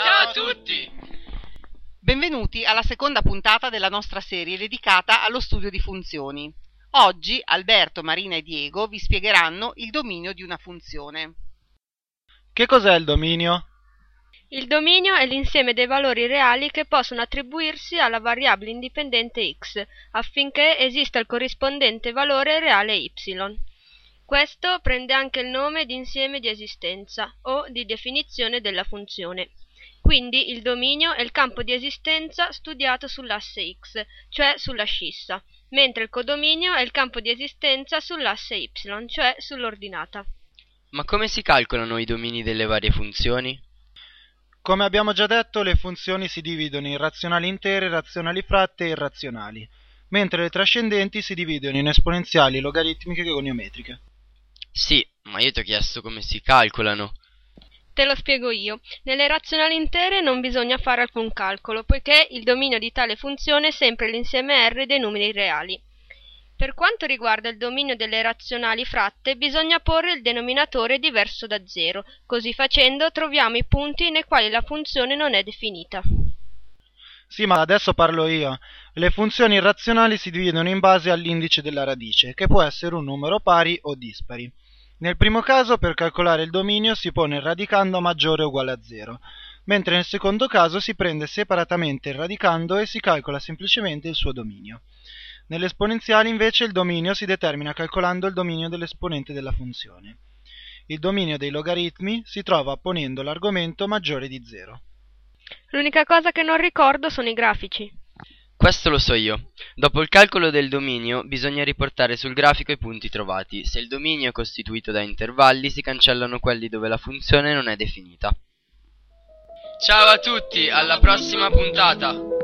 a tutti! Benvenuti alla seconda puntata della nostra serie dedicata allo studio di funzioni. Oggi Alberto, Marina e Diego vi spiegheranno il dominio di una funzione. Che cos'è il dominio? Il dominio è l'insieme dei valori reali che possono attribuirsi alla variabile indipendente x, affinché esista il corrispondente valore reale y. Questo prende anche il nome di insieme di esistenza o di definizione della funzione. Quindi il dominio è il campo di esistenza studiato sull'asse x, cioè sulla scissa, mentre il codominio è il campo di esistenza sull'asse y, cioè sull'ordinata. Ma come si calcolano i domini delle varie funzioni? Come abbiamo già detto, le funzioni si dividono in razionali intere, razionali fratte e irrazionali, mentre le trascendenti si dividono in esponenziali, logaritmiche e goniometriche. Sì, ma io ti ho chiesto come si calcolano. Te lo spiego io. Nelle razionali intere non bisogna fare alcun calcolo, poiché il dominio di tale funzione è sempre l'insieme R dei numeri reali. Per quanto riguarda il dominio delle razionali fratte, bisogna porre il denominatore diverso da zero. Così facendo troviamo i punti nei quali la funzione non è definita. Sì, ma adesso parlo io. Le funzioni irrazionali si dividono in base all'indice della radice, che può essere un numero pari o dispari. Nel primo caso, per calcolare il dominio, si pone il radicando maggiore o uguale a zero, mentre nel secondo caso si prende separatamente il radicando e si calcola semplicemente il suo dominio. Nelle esponenziali invece il dominio si determina calcolando il dominio dell'esponente della funzione. Il dominio dei logaritmi si trova ponendo l'argomento maggiore di 0. L'unica cosa che non ricordo sono i grafici. Questo lo so io. Dopo il calcolo del dominio bisogna riportare sul grafico i punti trovati. Se il dominio è costituito da intervalli si cancellano quelli dove la funzione non è definita. Ciao a tutti, alla prossima puntata!